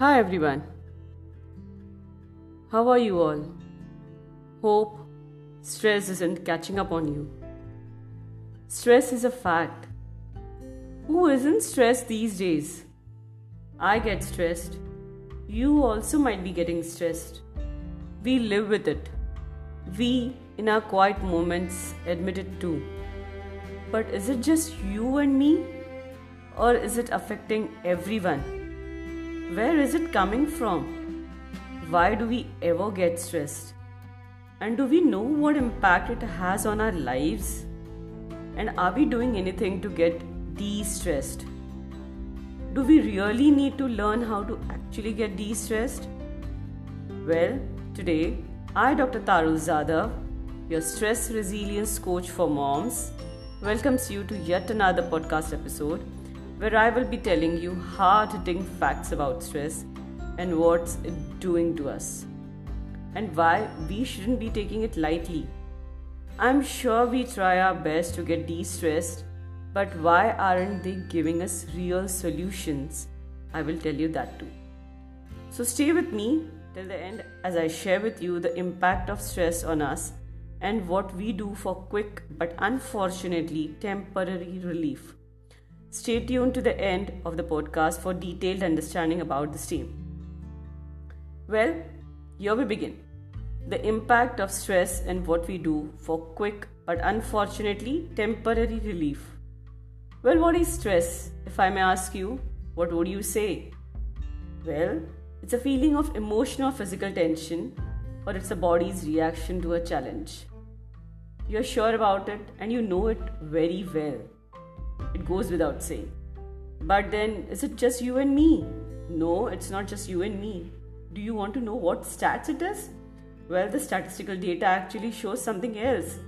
Hi everyone. How are you all? Hope stress isn't catching up on you. Stress is a fact. Who isn't stressed these days? I get stressed. You also might be getting stressed. We live with it. We, in our quiet moments, admit it too. But is it just you and me? Or is it affecting everyone? Where is it coming from? Why do we ever get stressed? And do we know what impact it has on our lives? And are we doing anything to get de stressed? Do we really need to learn how to actually get de stressed? Well, today, I, Dr. Tarul Zadav, your stress resilience coach for moms, welcomes you to yet another podcast episode where I will be telling you hard hitting facts about stress and what's it doing to us and why we shouldn't be taking it lightly. I'm sure we try our best to get de stressed, but why aren't they giving us real solutions? I will tell you that too. So stay with me till the end as I share with you the impact of stress on us and what we do for quick but unfortunately temporary relief. Stay tuned to the end of the podcast for detailed understanding about the same. Well, here we begin. The impact of stress and what we do for quick but unfortunately temporary relief. Well, what is stress? If I may ask you, what would you say? Well, it's a feeling of emotional or physical tension, or it's a body's reaction to a challenge. You're sure about it and you know it very well. It goes without saying. But then, is it just you and me? No, it's not just you and me. Do you want to know what stats it is? Well, the statistical data actually shows something else.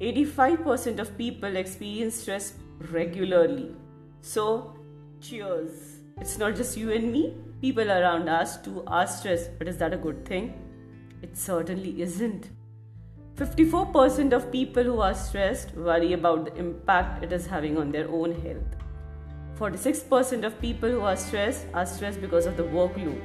85% of people experience stress regularly. So, cheers. It's not just you and me, people around us too are stressed. But is that a good thing? It certainly isn't. 54% of people who are stressed worry about the impact it is having on their own health. 46% of people who are stressed are stressed because of the workload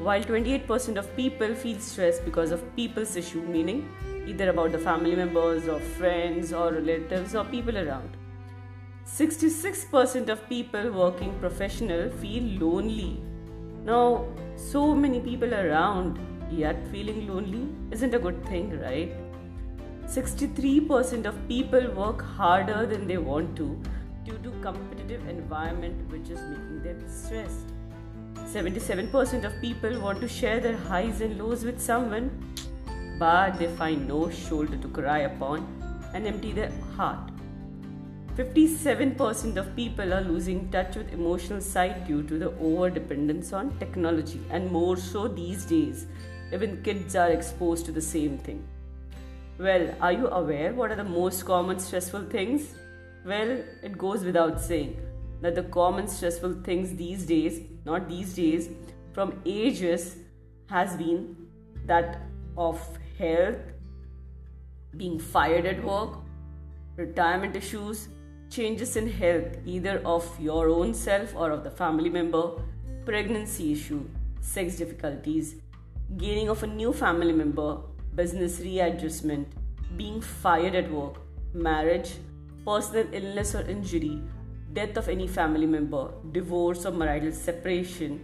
while 28% of people feel stressed because of people's issue, meaning either about the family members or friends or relatives or people around. 66% of people working professional feel lonely. Now, so many people around, yet feeling lonely isn't a good thing, right? 63% of people work harder than they want to due to competitive environment which is making them stressed. 77% of people want to share their highs and lows with someone, but they find no shoulder to cry upon and empty their heart. 57% of people are losing touch with emotional side due to the over dependence on technology, and more so these days, even kids are exposed to the same thing. Well, are you aware what are the most common stressful things? Well, it goes without saying that the common stressful things these days, not these days, from ages, has been that of health, being fired at work, retirement issues, changes in health, either of your own self or of the family member, pregnancy issue, sex difficulties, gaining of a new family member, business readjustment, being fired at work, marriage, personal illness or injury, death of any family member, divorce or marital separation,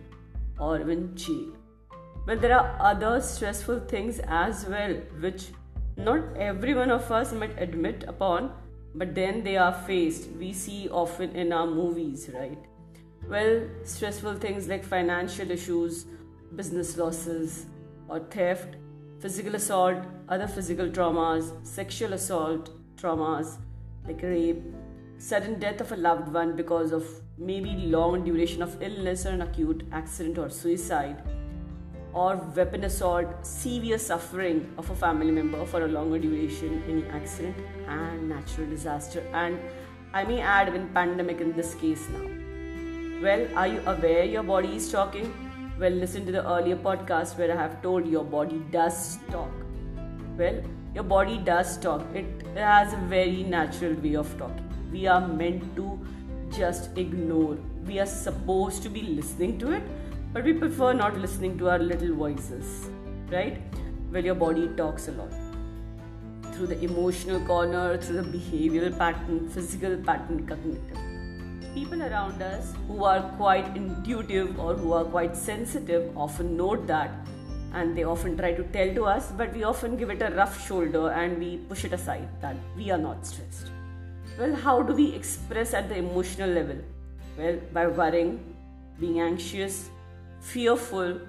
or even jail. But there are other stressful things as well, which not every one of us might admit upon, but then they are faced. We see often in our movies, right? Well, stressful things like financial issues, business losses, or theft, physical assault, other physical traumas, sexual assault traumas like rape, sudden death of a loved one because of maybe long duration of illness or an acute accident or suicide or weapon assault severe suffering of a family member for a longer duration any accident and natural disaster. And i may add even pandemic in this case now. Well are you aware your body is talking well listen to the earlier podcast where i have told your body does talk well your body does talk it has a very natural way of talking we are meant to just ignore. We are supposed to be listening to it, but we prefer not listening to our little voices, right? Well, your body talks a lot through the emotional corner, through the behavioral pattern, physical pattern, cognitive. People around us who are quite intuitive or who are quite sensitive often note that and they often try to tell to us, but we often give it a rough shoulder and we push it aside that we are not stressed. Well, how do we express at the emotional level? Well, by worrying, being anxious, fearful,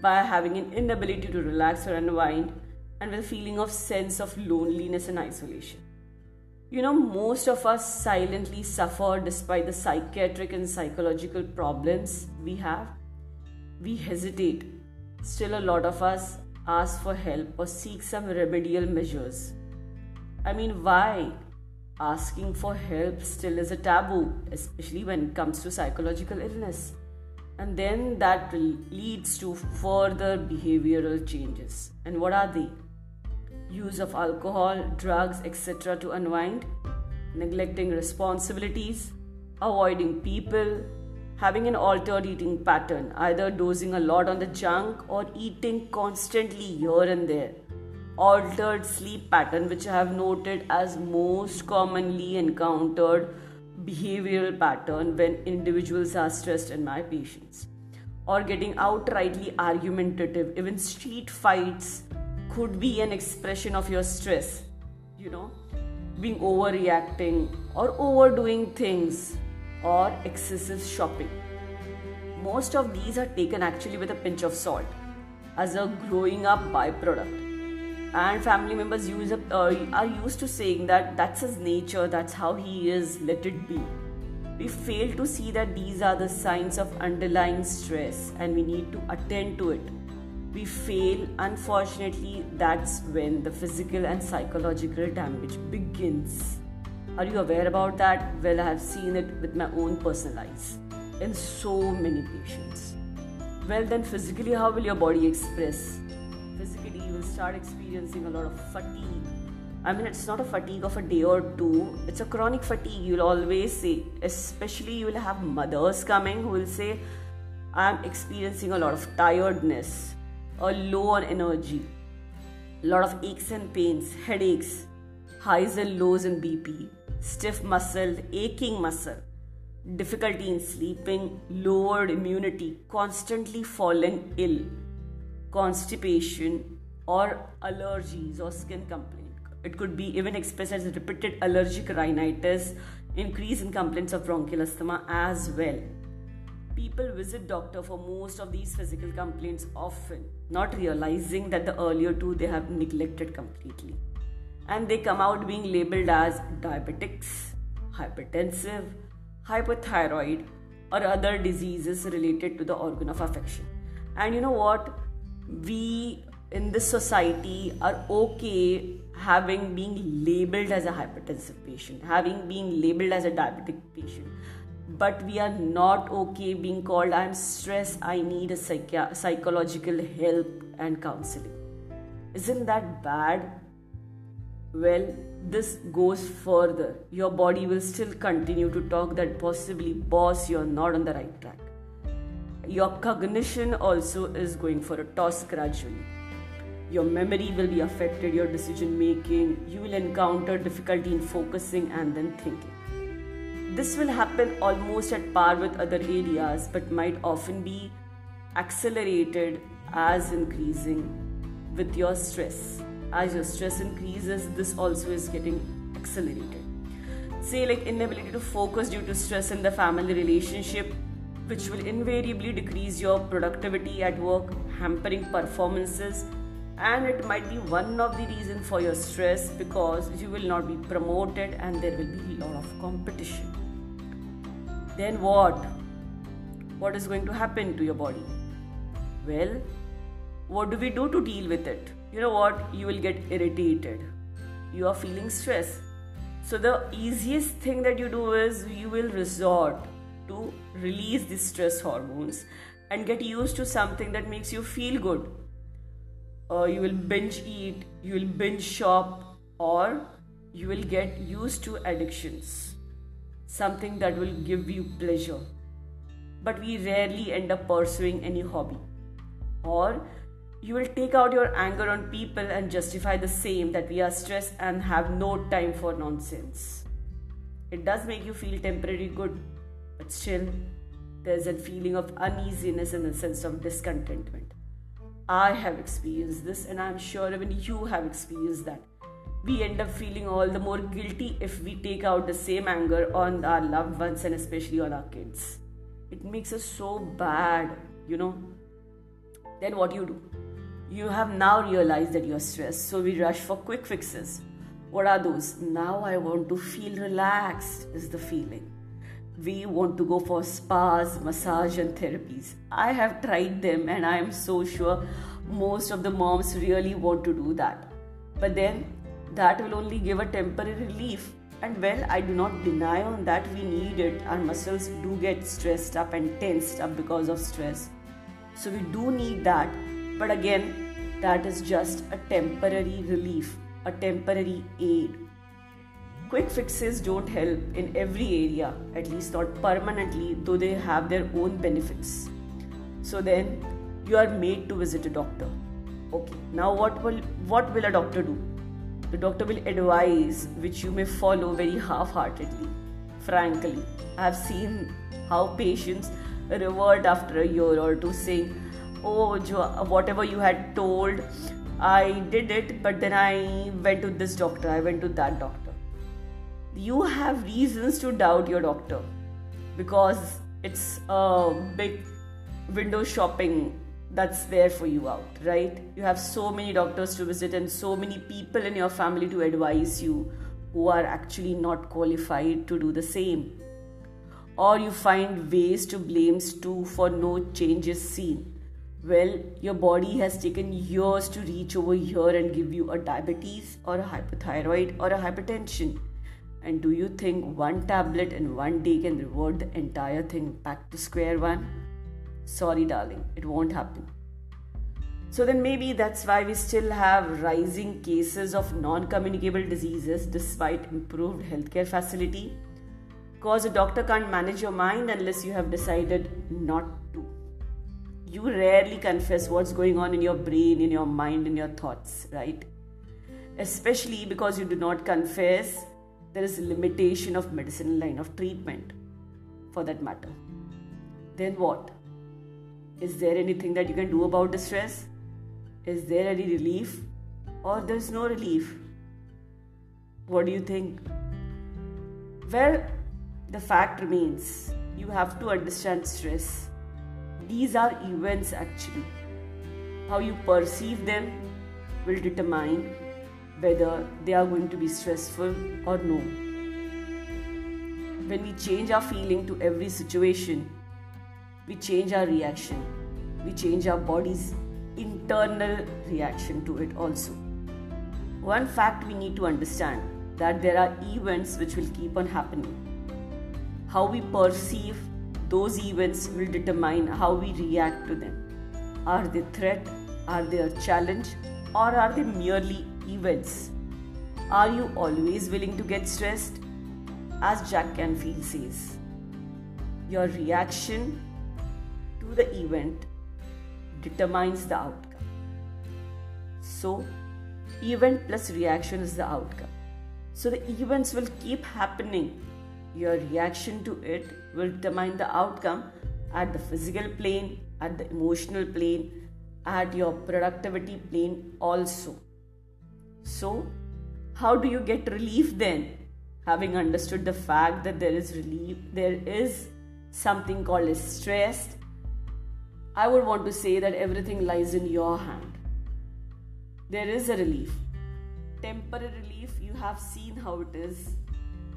by having an inability to relax or unwind, and with a feeling of sense of loneliness and isolation. You know, most of us silently suffer despite the psychiatric and psychological problems we have. We hesitate. Still, a lot of us ask for help or seek some remedial measures. I mean, why? Asking for help still is a taboo, especially when it comes to psychological illness. And then that leads to further behavioral changes. And what are they? Use of alcohol, drugs, etc. to unwind, neglecting responsibilities, avoiding people, having an altered eating pattern, either dosing a lot on the junk or eating constantly here and there. Altered sleep pattern, which I have noted as most commonly encountered behavioral pattern when individuals are stressed in my patients. Or getting outrightly argumentative, even street fights could be an expression of your stress, you know, being overreacting or overdoing things or excessive shopping. Most of these are taken actually with a pinch of salt as a growing up byproduct. And family members use uh, are used to saying that that's his nature, that's how he is, let it be. We fail to see that these are the signs of underlying stress and we need to attend to it we fail, unfortunately, that's when the physical and psychological damage begins. Are you aware about that? Well, I have seen it with my own personal eyes in so many patients. Well, then, physically, how will your body express? Physically, you will start experiencing a lot of fatigue. I mean, it's not a fatigue of a day or two, it's a chronic fatigue. You'll always say, especially, you will have mothers coming who will say, I'm experiencing a lot of tiredness or low on energy, a lot of aches and pains, headaches, highs and lows in BP, stiff muscle, aching muscle, difficulty in sleeping, lowered immunity, constantly falling ill, constipation, or allergies or skin complaint. It could be even expressed as repeated allergic rhinitis, increase in complaints of bronchial asthma as well people visit doctor for most of these physical complaints often not realizing that the earlier two they have neglected completely. And they come out being labeled as diabetics hypertensive hypothyroid or other diseases related to the organ of affection. And you know what? We in this society are okay having being labeled as a hypertensive patient having being labeled as a diabetic patient but we are not okay being called i'm stressed i need a psychological help and counseling. Isn't that bad? Well this goes further. Your body will still continue to talk that possibly boss you're not on the right track. Your cognition also is going for a toss gradually. Your memory will be affected your decision making you will encounter difficulty in focusing and then thinking this will happen almost at par with other areas but might often be accelerated as increasing with your stress. As your stress increases, this also is getting accelerated. Say, like inability to focus due to stress in the family relationship, which will invariably decrease your productivity at work, hampering performances, and it might be one of the reasons for your stress because you will not be promoted and there will be a lot of competition then what? What is going to happen to your body? Well, what do we do to deal with it? You know what? You will get irritated. You are feeling stress. So, the easiest thing that you do is you will resort to release the stress hormones and get used to something that makes you feel good. Uh, you will binge eat, you will binge shop, or you will get used to addictions something that will give you pleasure. but we rarely end up pursuing any hobby. Or you will take out your anger on people and justify the same that we are stressed and have no time for nonsense. It does make you feel temporarily good, but still, there's a feeling of uneasiness and a sense of discontentment. I have experienced this, and I'm sure even you have experienced that. We end up feeling all the more guilty if we take out the same anger on our loved ones and especially on our kids. It makes us so bad, you know. Then what do you do? You have now realized that you're stressed, so we rush for quick fixes. What are those? Now I want to feel relaxed, is the feeling. We want to go for spas, massage, and therapies. I have tried them, and I am so sure most of the moms really want to do that. But then that will only give a temporary relief. And well, I do not deny on that we need it. Our muscles do get stressed up and tensed up because of stress. So we do need that. But again, that is just a temporary relief, a temporary aid. Quick fixes don't help in every area, at least not permanently, though they have their own benefits. So then you are made to visit a doctor. Okay, now what will what will a doctor do? The doctor will advise which you may follow very half-heartedly. Frankly, I have seen how patients revert after a year or two saying, Oh, whatever you had told, I did it, but then I went to this doctor, I went to that doctor. You have reasons to doubt your doctor because it's a big window shopping that's there for you out, right? You have so many doctors to visit and so many people in your family to advise you who are actually not qualified to do the same or you find ways to blame too for no changes seen. Well, your body has taken years to reach over here and give you a diabetes or a hypothyroid or a hypertension. And do you think one tablet in one day can revert the entire thing back to square one? Sorry, darling, it won't happen. So, then maybe that's why we still have rising cases of non communicable diseases despite improved healthcare facility because a doctor can't manage your mind unless you have decided not to. You rarely confess what's going on in your brain, in your mind, in your thoughts, right? Especially because you do not confess, there is limitation of medicinal line of treatment for that matter. Then what? Is there anything that you can do about the stress? Is there any relief? Or there's no relief? What do you think? Well, the fact remains you have to understand stress. These are events actually. How you perceive them will determine whether they are going to be stressful or no. When we change our feeling to every situation, we change our reaction, we change our body's internal reaction to it also. One fact we need to understand that there are events which will keep on happening how we perceive those events will determine how we react to them. Are they threat? Are they a challenge? Or are they merely events? Are you always willing to get stressed? As Jack Canfield says, your reaction the event determines the outcome. So, event plus reaction is the outcome. So, the events will keep happening your reaction to it will determine the outcome at the physical plane, at the emotional plane, at your productivity plane also. So, how do you get relief then? Having understood the fact that there is relief, there is something called as stress, I would want to say that everything lies in your hand. There is a relief. Temporary relief, you have seen how it is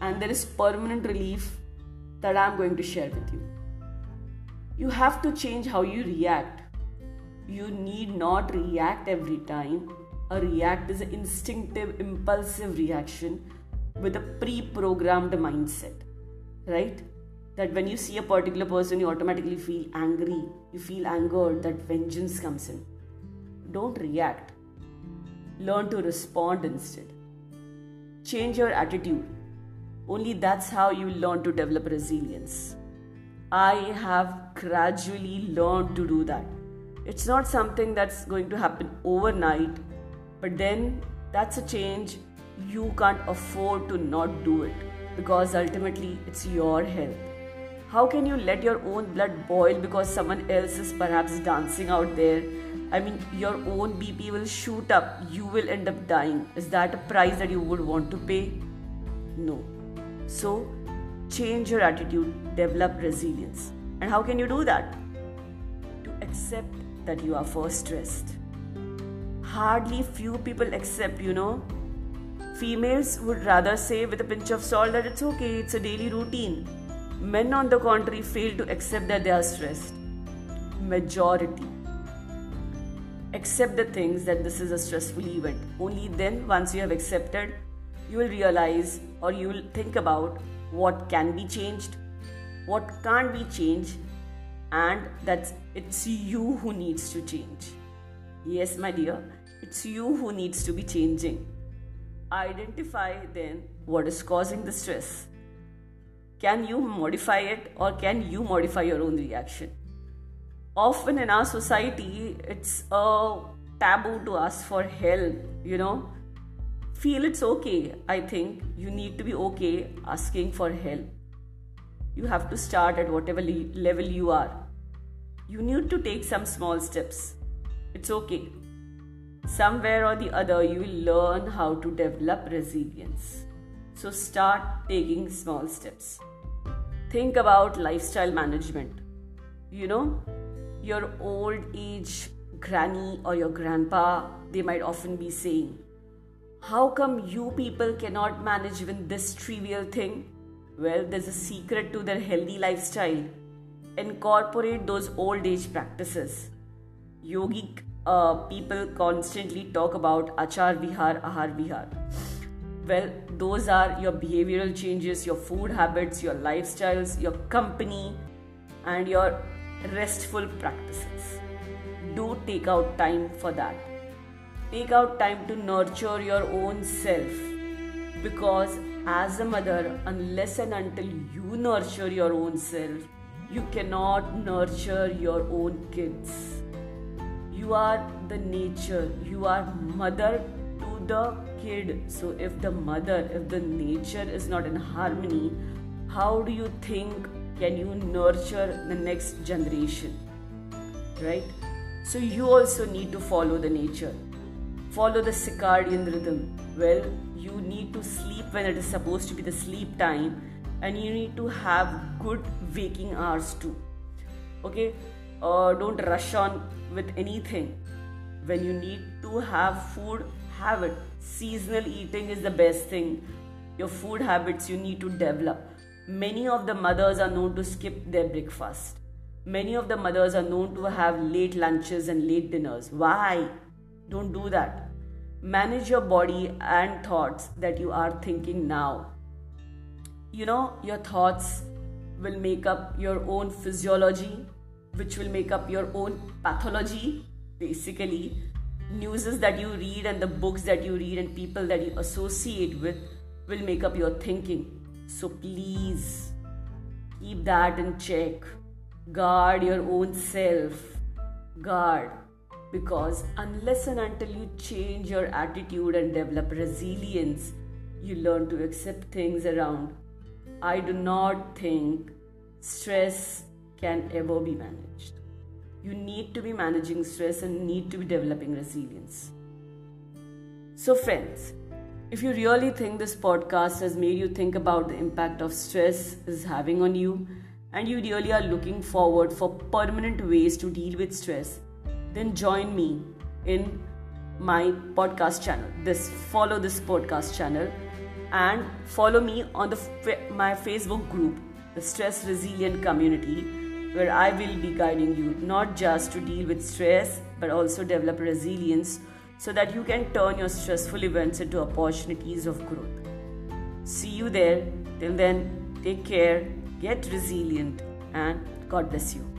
and there is permanent relief that I'm going to share with you. You have to change how you react. You need not react every time. A react is an instinctive, impulsive reaction with a pre programmed mindset, right? That when you see a particular person, you automatically feel angry, you feel angered, that vengeance comes in. Don't react. Learn to respond instead. Change your attitude only that's how you learn to develop resilience. I have gradually learned to do that. It's not something that's going to happen overnight, but then that's a change you can't afford to not do it because ultimately it's your health. How can you let your own blood boil because someone else is perhaps dancing out there? I mean, your own BP will shoot up, you will end up dying. Is that a price that you would want to pay? No. So, change your attitude, develop resilience. And how can you do that? To accept that you are first stressed. Hardly few people accept, you know. Females would rather say with a pinch of salt that it's okay, it's a daily routine. Men, on the contrary, fail to accept that they are stressed. Majority accept the things that this is a stressful event. Only then, once you have accepted, you will realize or you will think about what can be changed, what can't be changed, and that it's you who needs to change. Yes, my dear, it's you who needs to be changing. Identify then what is causing the stress. Can you modify it or can you modify your own reaction? Often in our society, it's a taboo to ask for help, you know. Feel it's okay. I think you need to be okay asking for help. You have to start at whatever level you are. You need to take some small steps. It's okay somewhere or the other you will learn how to develop resilience. So start taking small steps. Think about lifestyle management. You know, your old age granny or your grandpa, they might often be saying, How come you people cannot manage even this trivial thing? Well, there's a secret to their healthy lifestyle. Incorporate those old age practices. Yogic uh, people constantly talk about achar vihar, ahar vihar. Well, those are your behavioral changes, your food habits, your lifestyles, your company, and your restful practices. Do take out time for that. Take out time to nurture your own self because, as a mother, unless and until you nurture your own self, you cannot nurture your own kids you are the nature you are mother to the kid. So if the mother if the nature is not in harmony how do you think can you nurture the next generation? Right? So you also need to follow the nature. Follow the circadian rhythm. Well you need to sleep when it is supposed to be the sleep time and you need to have good waking hours too. Okay? Uh, don't rush on with anything. When you need to have food, have it. Seasonal eating is the best thing. Your food habits you need to develop. Many of the mothers are known to skip their breakfast. Many of the mothers are known to have late lunches and late dinners. Why? Don't do that. Manage your body and thoughts that you are thinking now. You know, your thoughts will make up your own physiology, which will make up your own pathology basically news that you read and the books that you read and people that you associate with will make up your thinking. So please keep that in check. Guard your own self. Guard. Because unless and until you change your attitude and develop resilience you learn to accept things around. I do not think stress can ever be managed. You need to be managing stress and need to be developing resilience. So, friends, if you really think this podcast has made you think about the impact of stress is having on you, and you really are looking forward for permanent ways to deal with stress, then join me in my podcast channel. This follow this podcast channel and follow me on the my Facebook group, the Stress Resilient Community where I will be guiding you not just to deal with stress but also develop resilience so that you can turn your stressful events into opportunities of growth. See you there. Till then, take care, get resilient, and God bless you.